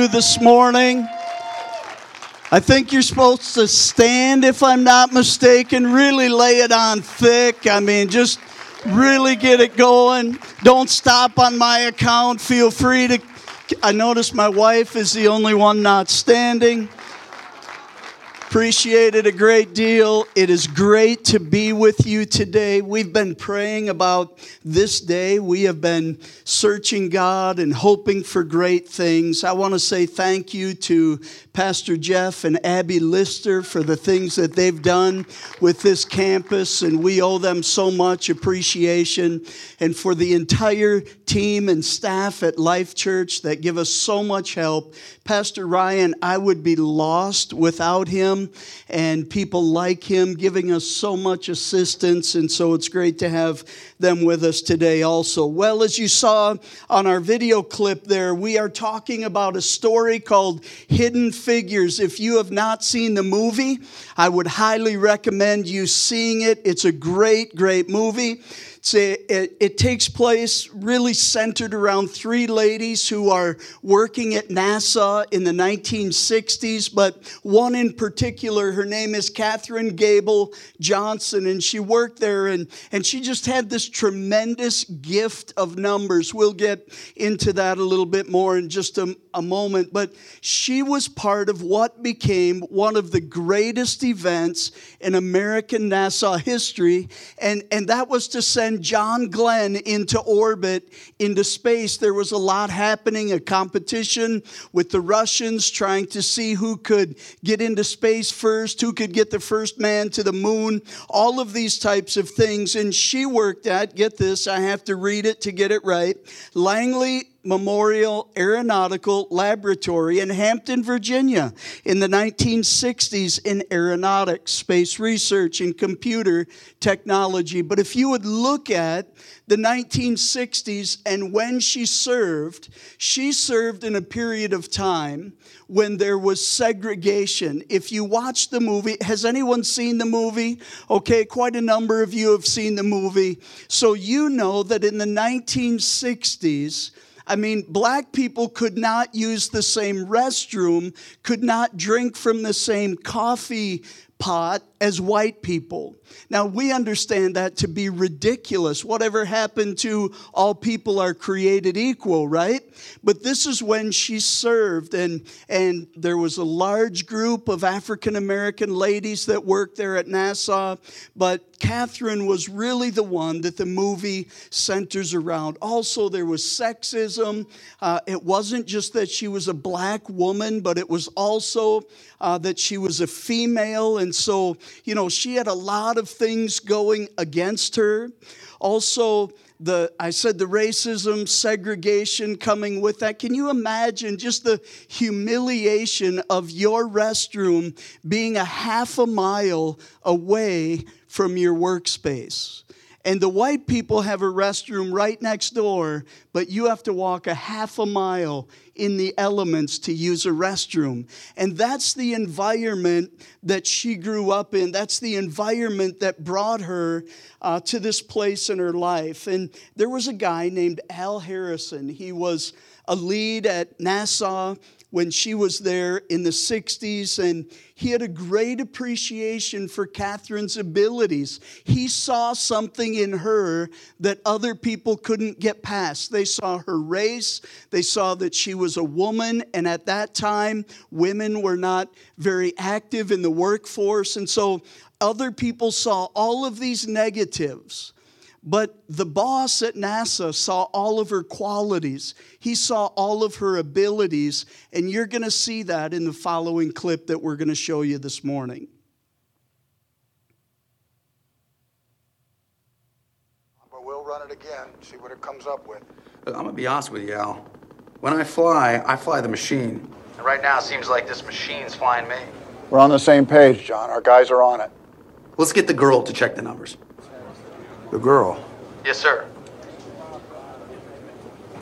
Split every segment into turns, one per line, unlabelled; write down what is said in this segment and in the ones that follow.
you this morning. I think you're supposed to stand, if I'm not mistaken, really lay it on thick. I mean, just really get it going. Don't stop on my account. Feel free to. I notice my wife is the only one not standing. Appreciate it a great deal. It is great to be with you today. We've been praying about this day. We have been searching God and hoping for great things. I want to say thank you to Pastor Jeff and Abby Lister for the things that they've done with this campus, and we owe them so much appreciation. And for the entire team and staff at Life Church that give us so much help. Pastor Ryan, I would be lost without him and people like him giving us so much assistance. And so it's great to have them with us today also. Well, as you saw on our video clip there, we are talking about a story called Hidden Figures. If you have not seen the movie, I would highly recommend you seeing it. It's a great, great movie. A, it, it, takes place really centered around three ladies who are working at NASA in the 1960s, but one in particular, her name is Katherine Goble Johnson, and she worked there and, and she just had this tremendous gift of numbers. We'll get into that a little bit more in just a, a moment, but she was part of what became one of the greatest events in American NASA history, and, and that was to send John Glenn into orbit, into space, there was a lot happening, a competition with the Russians trying to see who could get into space first, who could get the first man to the moon, all of these types of things. And she worked at, get this, I have to read it to get it right, Langley Memorial Aeronautical Laboratory in Hampton, Virginia in the 1960s in aeronautics, space research, and computer technology. But if you would look at the 1960s and when she served, she served in a period of time when there was segregation. If you watch the movie, has anyone seen the movie? Okay, quite a number of you have seen the movie. So you know that in the 1960s, I mean, black people could not use the same restroom, could not drink from the same coffee pot as white people. Now, we understand that to be ridiculous. Whatever happened to all people are created equal, right? But this is when she served, and, and there was a large group of African American ladies that worked there at NASA. But Catherine was really the one that the movie centers around. Also, there was sexism. Uh, it wasn't just that she was a black woman, but it was also uh, that she was a female. And so, you know, she had a lot of things going against her. Also, the I said the racism, segregation coming with that. Can you imagine just the humiliation of your restroom being a half a mile away from your workspace? And the white people have a restroom right next door, but you have to walk a half a mile in the elements to use a restroom. And that's the environment that she grew up in. That's the environment that brought her uh, to this place in her life. And there was a guy named Al Harrison. He was a lead at NASA when she was there in the 60s, and he had a great appreciation for Catherine's abilities. He saw something in her that other people couldn't get past. They saw her race, they saw that she was a woman, and at that time, women were not very active in the workforce, and so other people saw all of these negatives. But the boss at NASA saw all of her qualities. He saw all of her abilities. And you're going to see that in the following clip that we're going to show you this morning.
But we'll run it again, see what it comes up with.
I'm going to be honest with you, Al. When I fly, I fly the machine. And right now, it seems like this machine's flying me.
We're on the same page, John. Our guys are on it.
Let's get the girl to check the numbers.
The girl?
Yes, sir.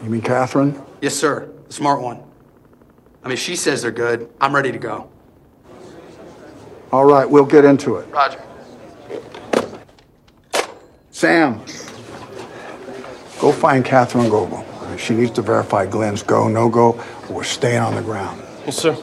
You mean Catherine?
Yes, sir. The smart one. I mean, she says they're good. I'm ready to go.
All right, we'll get into it.
Roger.
Sam, go find Katherine Goble. She needs to verify Glenn's go, no go, or we're staying on the ground.
Yes, sir.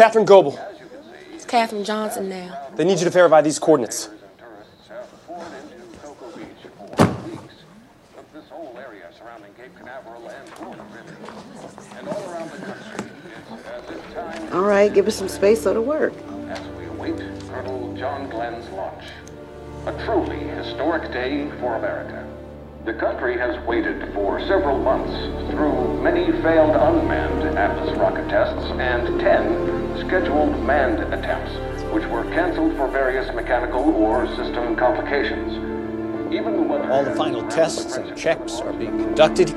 Catherine Goble.
It's Catherine Johnson now.
They need you to verify these coordinates.
All right, give us some space so to work.
as we await Colonel John Glenn's launch. A truly historic day for America. The country has waited for several months through many failed unmanned Atlas rocket tests and 10 scheduled manned attempts, which were canceled for various mechanical or system complications. Even when
All the final tests and checks are being conducted.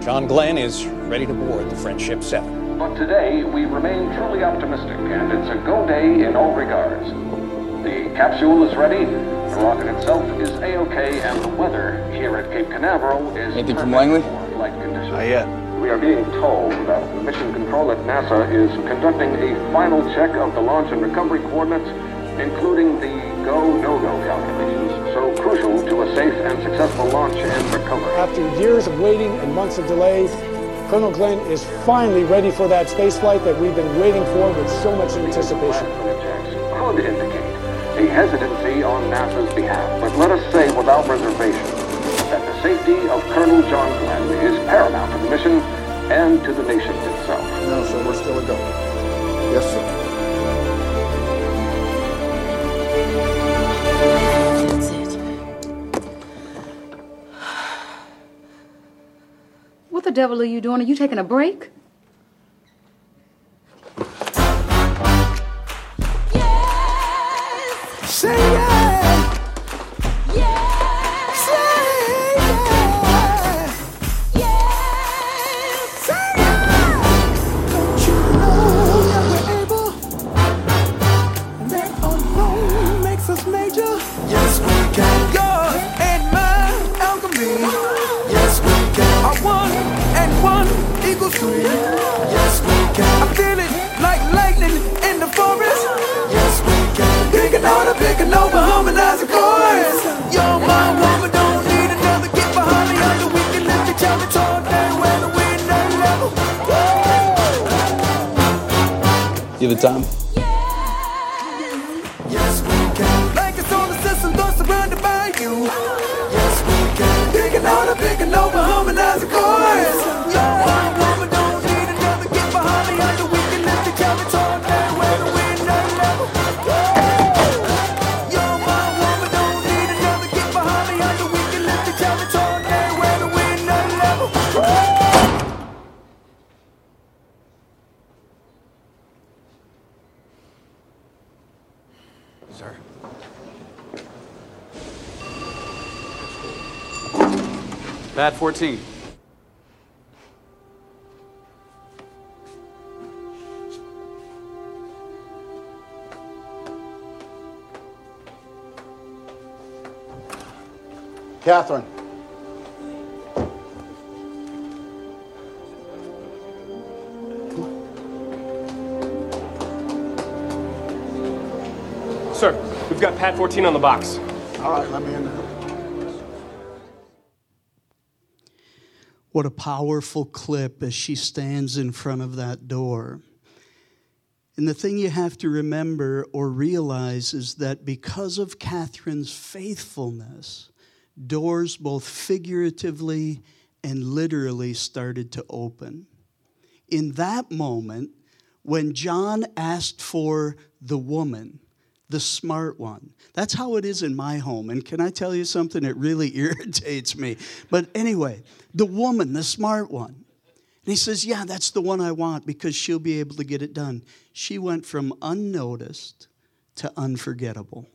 John Glenn is ready to board the Friendship 7.
But today, we remain truly optimistic, and it's a go day in all regards. The capsule is ready, the rocket itself is A-OK, and the weather here at Cape Canaveral is
Anything from
perfect
Langley?
for flight conditions.
Not yet.
We are being told that Mission Control at NASA is conducting a final check of the launch and recovery coordinates, including the go-no-go calculations, so crucial to a safe and successful launch and recovery.
After years of waiting and months of delays, Colonel Glenn is finally ready for that space flight that we've been waiting for with so much anticipation.
Could indicate a hesitancy on NASA's behalf, but let us say without reservation that the safety of Colonel John Glenn is paramount to the mission and to the nation itself.
No, sir, we're still a go. Yes, sir.
That's it.
What the devil are you doing? Are you taking a break?
Can. Picking on a over, harmonizing chords. You're my woman, don't need another. Get behind me under. We can lift each other tall down when the wind ain't level.
You have the time?
Yes, we can. Like a solar system, though surrounded by you. Yes, we can. Picking on a picking over, harmonizing chords. You're my woman,
Pad 14.
Catherine.
Sir, we've got Pad 14 on the box.
All right, let me in there.
What a powerful clip as she stands in front of that door. And the thing you have to remember or realize is that because of Catherine's faithfulness, doors both figuratively and literally started to open. In that moment, when John asked for the woman, the smart one. That's how it is in my home. And can I tell you something? It really irritates me. But anyway, the woman, the smart one. And he says, Yeah, that's the one I want because she'll be able to get it done. She went from unnoticed to unforgettable.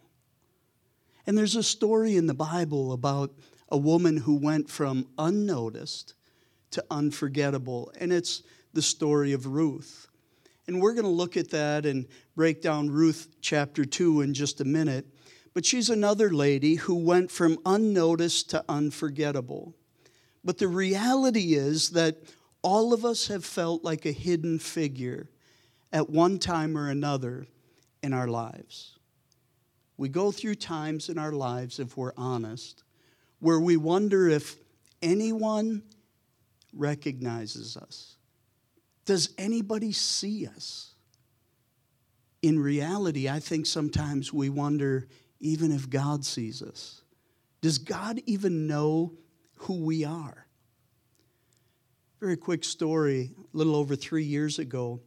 And there's a story in the Bible about a woman who went from unnoticed to unforgettable. And it's the story of Ruth. And we're going to look at that and break down Ruth chapter 2 in just a minute. But she's another lady who went from unnoticed to unforgettable. But the reality is that all of us have felt like a hidden figure at one time or another in our lives. We go through times in our lives, if we're honest, where we wonder if anyone recognizes us. Does anybody see us? In reality, I think sometimes we wonder even if God sees us. Does God even know who we are? Very quick story. A little over three years ago,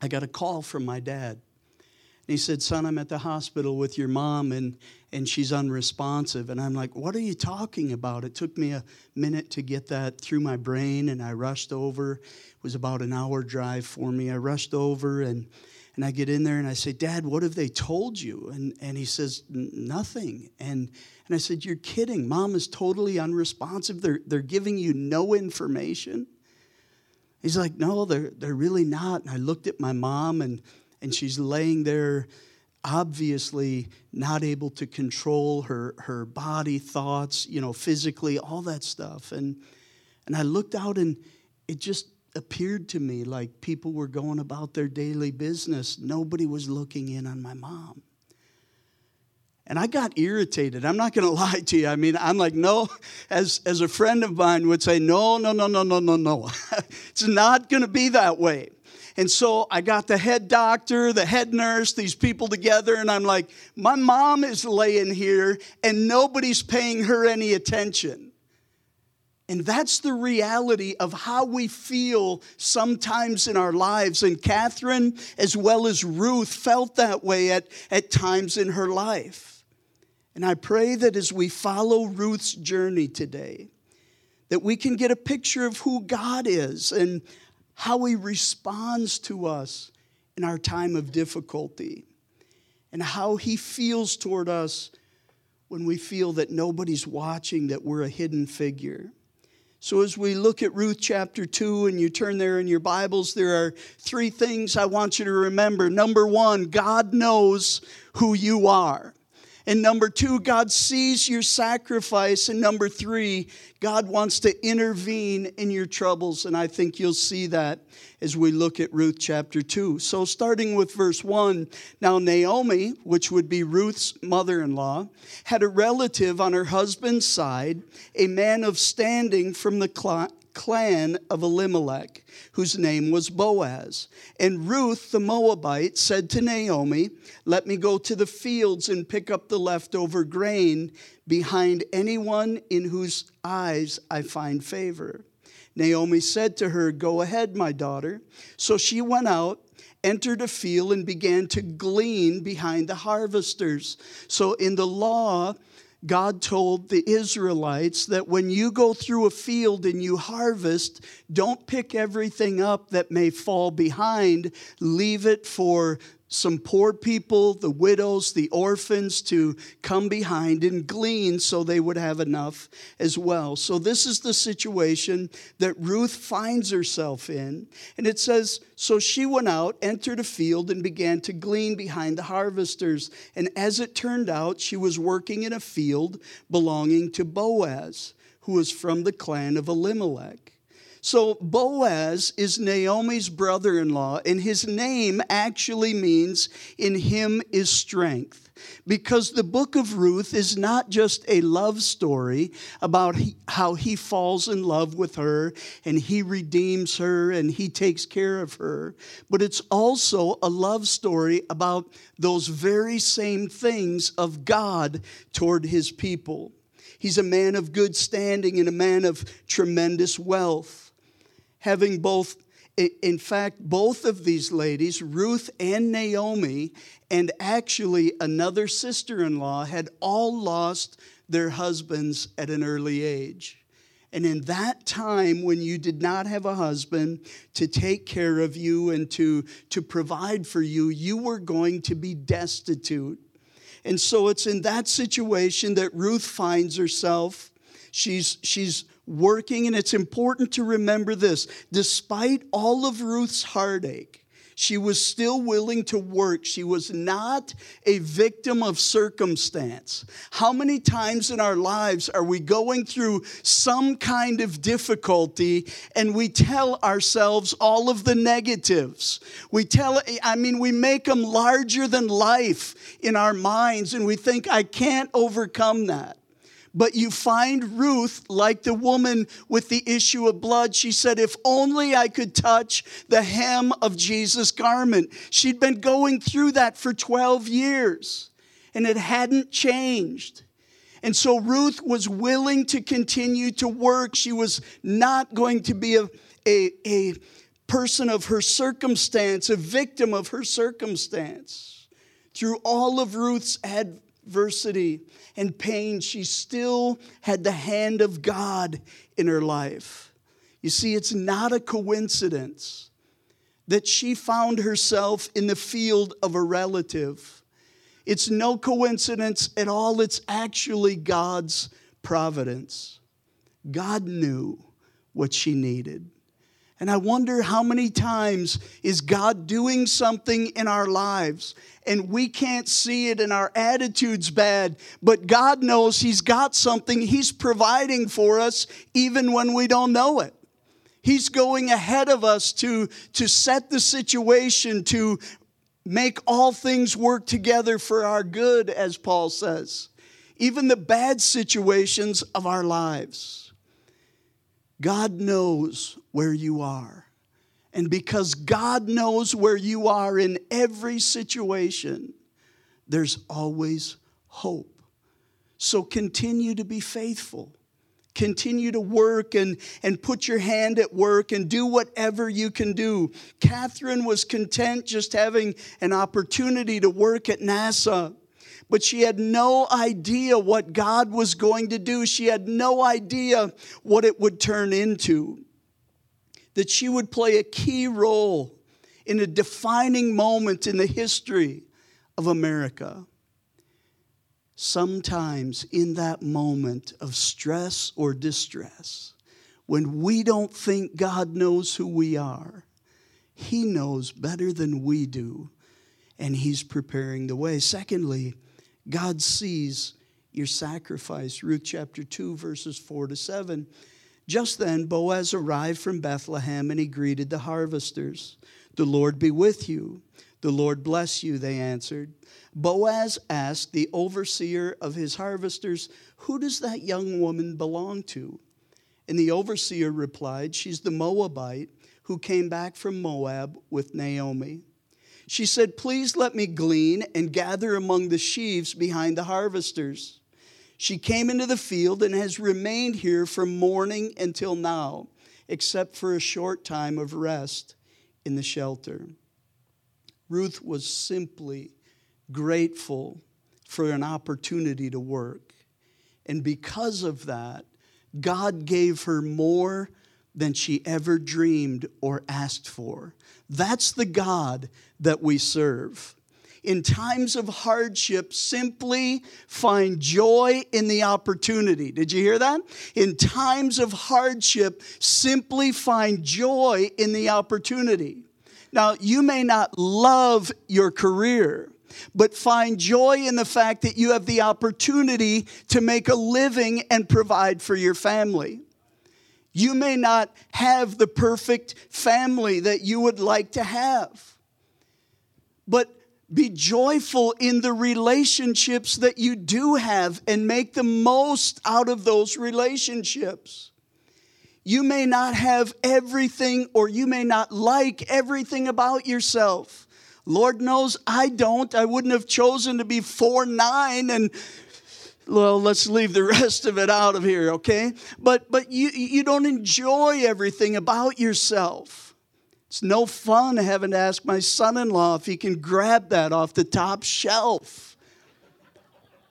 I got a call from my dad. He said, Son, I'm at the hospital with your mom and, and she's unresponsive. And I'm like, What are you talking about? It took me a minute to get that through my brain and I rushed over. It was about an hour drive for me. I rushed over and, and I get in there and I say, Dad, what have they told you? And, and he says, Nothing. And, and I said, You're kidding. Mom is totally unresponsive. They're, they're giving you no information. He's like, No, they're, they're really not. And I looked at my mom and and she's laying there obviously not able to control her her body thoughts you know physically all that stuff and and i looked out and it just appeared to me like people were going about their daily business nobody was looking in on my mom and I got irritated. I'm not going to lie to you. I mean, I'm like, no, as, as a friend of mine would say, no, no, no, no, no, no, no. it's not going to be that way. And so I got the head doctor, the head nurse, these people together, and I'm like, my mom is laying here and nobody's paying her any attention. And that's the reality of how we feel sometimes in our lives. And Catherine, as well as Ruth, felt that way at, at times in her life. And I pray that as we follow Ruth's journey today, that we can get a picture of who God is and how He responds to us in our time of difficulty, and how He feels toward us when we feel that nobody's watching, that we're a hidden figure. So, as we look at Ruth chapter 2, and you turn there in your Bibles, there are three things I want you to remember. Number one, God knows who you are. And number two, God sees your sacrifice. And number three, God wants to intervene in your troubles. And I think you'll see that as we look at Ruth chapter 2. So, starting with verse 1, now Naomi, which would be Ruth's mother in law, had a relative on her husband's side, a man of standing from the clan of Elimelech, whose name was Boaz. And Ruth the Moabite said to Naomi, Let me go to the fields and pick up the leftover grain behind anyone in whose eyes I find favor. Naomi said to her, Go ahead, my daughter. So she went out entered a field and began to glean behind the harvesters. So in the law, God told the Israelites that when you go through a field and you harvest, don't pick everything up that may fall behind. Leave it for some poor people, the widows, the orphans to come behind and glean so they would have enough as well. So, this is the situation that Ruth finds herself in. And it says, So she went out, entered a field, and began to glean behind the harvesters. And as it turned out, she was working in a field belonging to Boaz, who was from the clan of Elimelech. So Boaz is Naomi's brother in law, and his name actually means in him is strength. Because the book of Ruth is not just a love story about how he falls in love with her and he redeems her and he takes care of her, but it's also a love story about those very same things of God toward his people. He's a man of good standing and a man of tremendous wealth having both, in fact, both of these ladies, Ruth and Naomi, and actually another sister in law, had all lost their husbands at an early age. And in that time, when you did not have a husband to take care of you and to, to provide for you, you were going to be destitute. And so it's in that situation that Ruth finds herself. She's, she's working, and it's important to remember this despite all of Ruth's heartache, She was still willing to work. She was not a victim of circumstance. How many times in our lives are we going through some kind of difficulty and we tell ourselves all of the negatives? We tell, I mean, we make them larger than life in our minds and we think, I can't overcome that. But you find Ruth, like the woman with the issue of blood, she said, If only I could touch the hem of Jesus' garment. She'd been going through that for 12 years, and it hadn't changed. And so Ruth was willing to continue to work. She was not going to be a, a, a person of her circumstance, a victim of her circumstance. Through all of Ruth's adversity and pain, she still had the hand of God in her life. You see, it's not a coincidence that she found herself in the field of a relative. It's no coincidence at all, it's actually God's providence. God knew what she needed. And I wonder how many times is God doing something in our lives and we can't see it and our attitude's bad, but God knows He's got something He's providing for us even when we don't know it. He's going ahead of us to, to set the situation, to make all things work together for our good, as Paul says, even the bad situations of our lives. God knows where you are. And because God knows where you are in every situation, there's always hope. So continue to be faithful. Continue to work and, and put your hand at work and do whatever you can do. Catherine was content just having an opportunity to work at NASA but she had no idea what God was going to do. She had no idea what it would turn into. That she would play a key role in a defining moment in the history of America. Sometimes in that moment of stress or distress, when we don't think God knows who we are, He knows better than we do, and He's preparing the way. Secondly, God sees your sacrifice. Ruth chapter 2, verses 4 to 7. Just then, Boaz arrived from Bethlehem and he greeted the harvesters. The Lord be with you. The Lord bless you, they answered. Boaz asked the overseer of his harvesters, Who does that young woman belong to? And the overseer replied, She's the Moabite who came back from Moab with Naomi. She said, Please let me glean and gather among the sheaves behind the harvesters. She came into the field and has remained here from morning until now, except for a short time of rest in the shelter. Ruth was simply grateful for an opportunity to work. And because of that, God gave her more than she ever dreamed or asked for. That's the God that we serve. In times of hardship, simply find joy in the opportunity. Did you hear that? In times of hardship, simply find joy in the opportunity. Now, you may not love your career, but find joy in the fact that you have the opportunity to make a living and provide for your family. You may not have the perfect family that you would like to have, but be joyful in the relationships that you do have and make the most out of those relationships. You may not have everything or you may not like everything about yourself. Lord knows I don't. I wouldn't have chosen to be 4 9 and well let's leave the rest of it out of here okay? But but you you don't enjoy everything about yourself. It's no fun having to ask my son-in-law if he can grab that off the top shelf.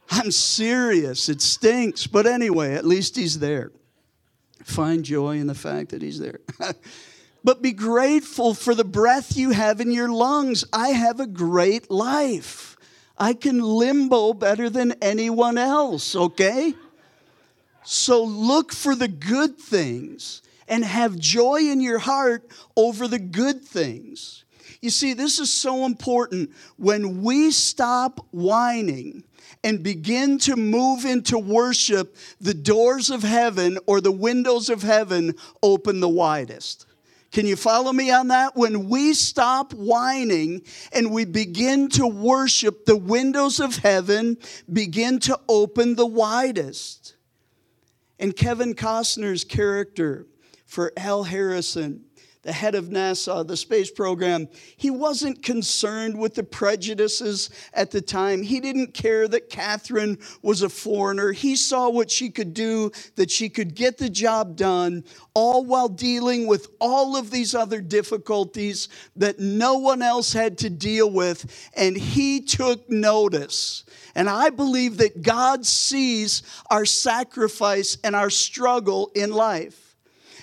I'm serious. It stinks. But anyway at least he's there. Find joy in the fact that he's there. But be grateful for the breath you have in your lungs. I have a great life I can limbo better than anyone else, okay? So look for the good things and have joy in your heart over the good things. You see, this is so important. When we stop whining and begin to move into worship, the doors of heaven or the windows of heaven open the widest. Can you follow me on that? When we stop whining and we begin to worship, the windows of heaven begin to open the widest. And Kevin Costner's character for Al Harrison the head of NASA, the space program, he wasn't concerned with the prejudices at the time. He didn't care that Catherine was a foreigner. He saw what she could do, that she could get the job done, all while dealing with all of these other difficulties that no one else had to deal with. And he took notice. And I believe that God sees our sacrifice and our struggle in life.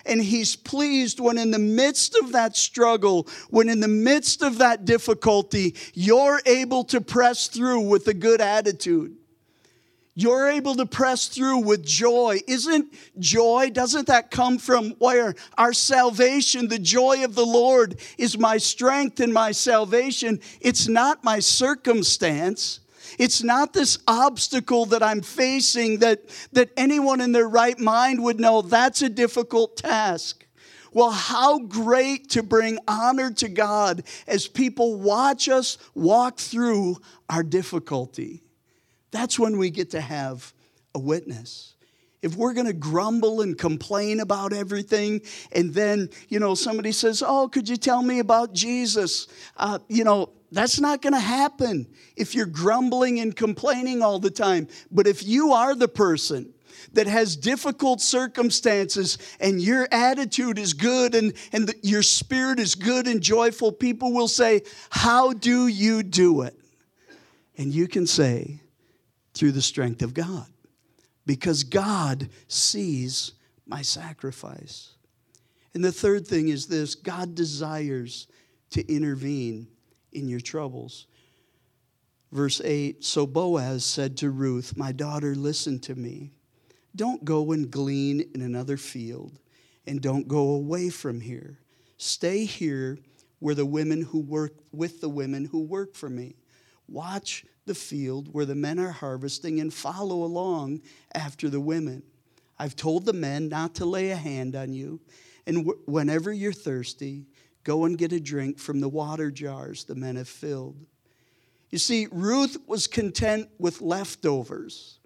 And He's pleased when, in the midst of that struggle, when in the midst of that difficulty, you're able to press through with a good attitude. You're able to press through with joy. Isn't joy, doesn't that come from where? Our salvation, the joy of the Lord is my strength and my salvation. It's not my circumstance. It's not this obstacle that I'm facing that, that anyone in their right mind would know that's a difficult task. Well, how great to bring honor to God as people watch us walk through our difficulty. That's when we get to have a witness if we're going to grumble and complain about everything, and then, you know, somebody says, Oh, could you tell me about Jesus? Uh, you know, that's not going to happen if you're grumbling and complaining all the time. But if you are the person that has difficult circumstances and your attitude is good and, and the, your spirit is good and joyful, people will say, How do you do it? And you can say, Through the strength of God, because God sees my sacrifice. And the third thing is this God desires to intervene in your troubles. Verse 8 So Boaz said to Ruth, My daughter, listen to me. Don't go and glean in another field, and don't go away from here. Stay here where the women who work with the women who work for me. Watch the field where the men are harvesting and follow along after the women. I've told the men not to lay a hand on you, and whenever you're thirsty, Go and get a drink from the water jars the men have filled. You see, Ruth was content with leftovers,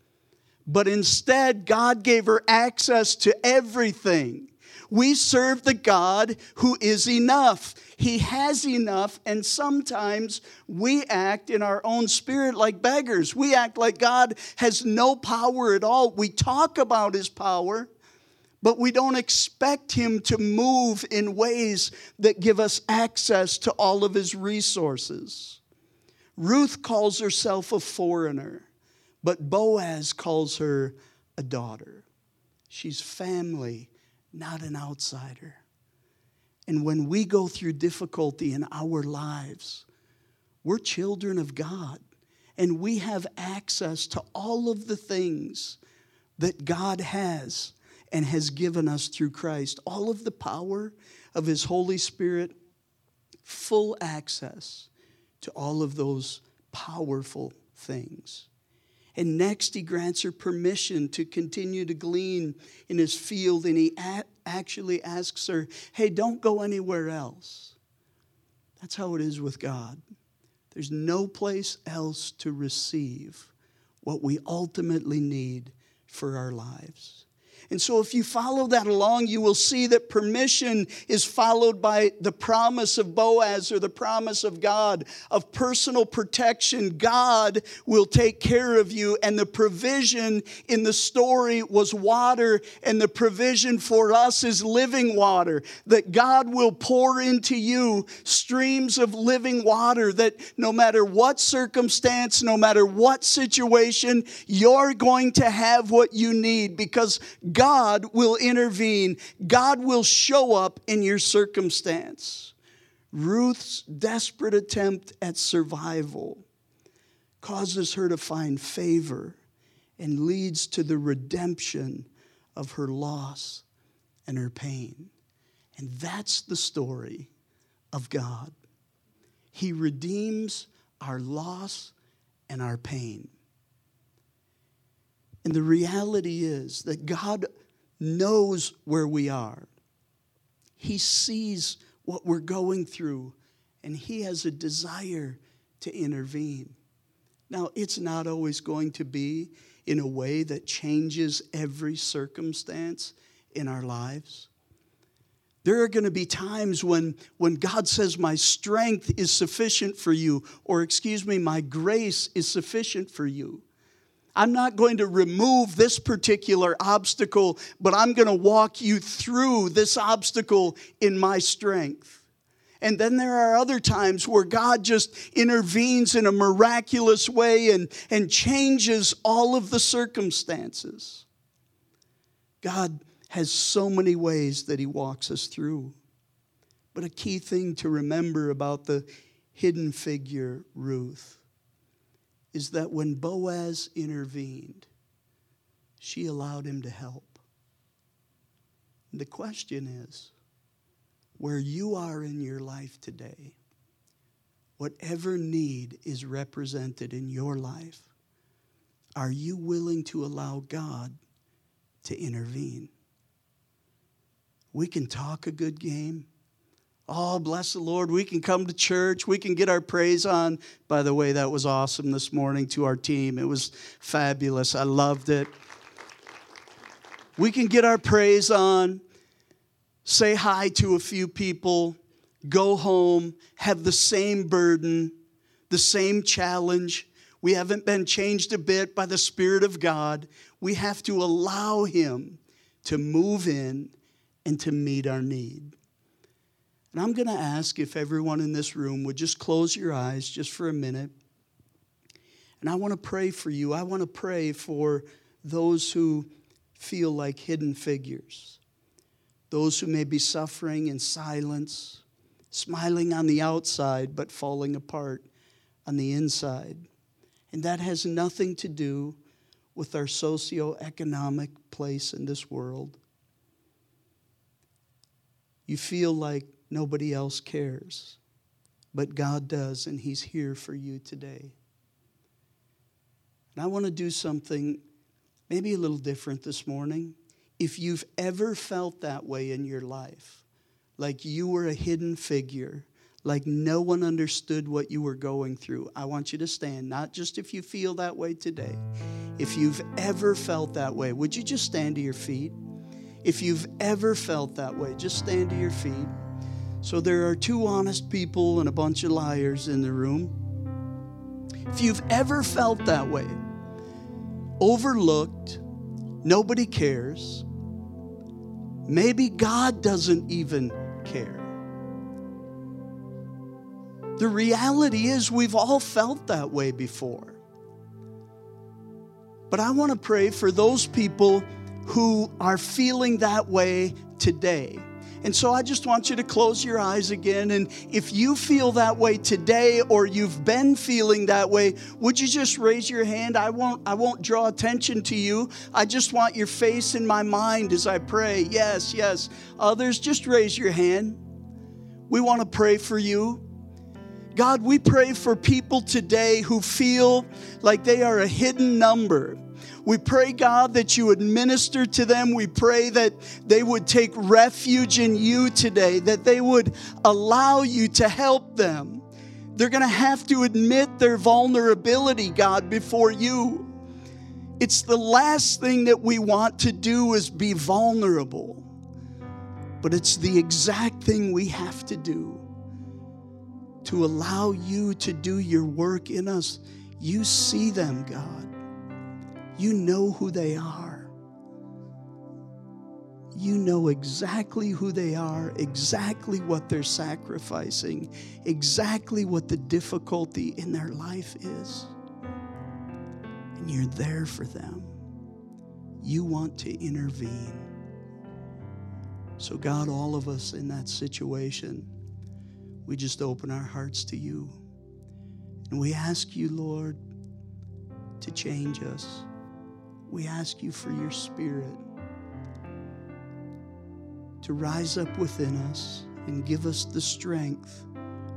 but instead, God gave her access to everything. We serve the God who is enough. He has enough, and sometimes we act in our own spirit like beggars. We act like God has no power at all. We talk about His power, but we don't expect him to move in ways that give us access to all of his resources. Ruth calls herself a foreigner, but Boaz calls her a daughter. She's family, not an outsider. And when we go through difficulty in our lives, we're children of God, and we have access to all of the things that God has and has given us through Christ all of the power of His Holy Spirit, full access to all of those powerful things. And next, he grants her permission to continue to glean in his field, and he a- actually asks her, Hey, don't go anywhere else. That's how it is with God. There's no place else to receive what we ultimately need for our lives. And so, if you follow that along, you will see that permission is followed by the promise of Boaz or the promise of God of personal protection. God will take care of you. And the provision in the story was water, and the provision for us is living water. That God will pour into you streams of living water, that no matter what circumstance, no matter what situation, you're going to have what you need because God will intervene. God will show up in your circumstance. Ruth's desperate attempt at survival causes her to find favor and leads to the redemption of her loss and her pain. And that's the story of God. He redeems our loss and our pain. And the reality is that God knows where we are. He sees what we're going through, and He has a desire to intervene. Now, it's not always going to be in a way that changes every circumstance in our lives. There are going to be times when, when God says, My strength is sufficient for you, or excuse me, my grace is sufficient for you. I'm not going to remove this particular obstacle, but I'm going to walk you through this obstacle in my strength. And then there are other times where God just intervenes in a miraculous way and, and changes all of the circumstances. God has so many ways that He walks us through. But a key thing to remember about the hidden figure, Ruth, is that when Boaz intervened, she allowed him to help. The question is where you are in your life today, whatever need is represented in your life, are you willing to allow God to intervene? We can talk a good game. Oh, bless the Lord. We can come to church. We can get our praise on. By the way, that was awesome this morning to our team. It was fabulous. I loved it. We can get our praise on, say hi to a few people, go home, have the same burden, the same challenge. We haven't been changed a bit by the Spirit of God. We have to allow Him to move in and to meet our need. And I'm going to ask if everyone in this room would just close your eyes just for a minute. And I want to pray for you. I want to pray for those who feel like hidden figures, those who may be suffering in silence, smiling on the outside, but falling apart on the inside. And that has nothing to do with our socioeconomic place in this world. You feel like nobody else cares, but God does, and He's here for you today. And I want to do something maybe a little different this morning. If you've ever felt that way in your life, like you were a hidden figure, like no one understood what you were going through, I want you to stand, not just if you feel that way today. If you've ever felt that way, would you just stand to your feet? If you've ever felt that way, just stand to your feet. So there are two honest people and a bunch of liars in the room. If you've ever felt that way, overlooked, nobody cares, maybe God doesn't even care. The reality is, we've all felt that way before. But I want to pray for those people who are feeling that way today. And so I just want you to close your eyes again. And if you feel that way today or you've been feeling that way, would you just raise your hand? I won't, I won't draw attention to you. I just want your face in my mind as I pray. Yes, yes. Others, just raise your hand. We want to pray for you. God, we pray for people today who feel like they are a hidden number we pray, God, that you would minister to them. We pray that they would take refuge in you today, that they would allow you to help them. They're going to have to admit their vulnerability, God, before you. It's the last thing that we want to do is be vulnerable. But it's the exact thing we have to do to allow you to do your work in us. You see them, God. You know who they are. You know exactly who they are, exactly what they're sacrificing, exactly what the difficulty in their life is. And you're there for them. You want to intervene. So, God, all of us in that situation, we just open our hearts to you. And we ask you, Lord, to change us. We ask you for your spirit to rise up within us and give us the strength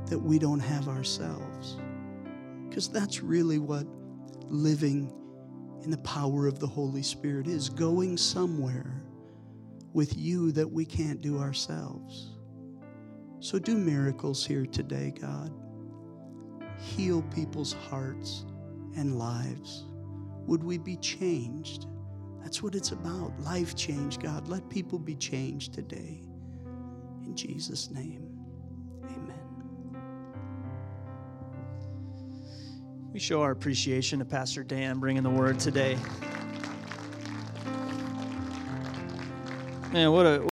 that we don't have ourselves. Because that's really what living in the power of the Holy Spirit is going somewhere with you that we can't do ourselves. So do miracles here today, God. Heal people's hearts and lives. Would we be changed? That's what it's about. Life change, God. Let people be changed today. In Jesus' name, amen.
We show our appreciation to Pastor Dan bringing the word today. Man, what a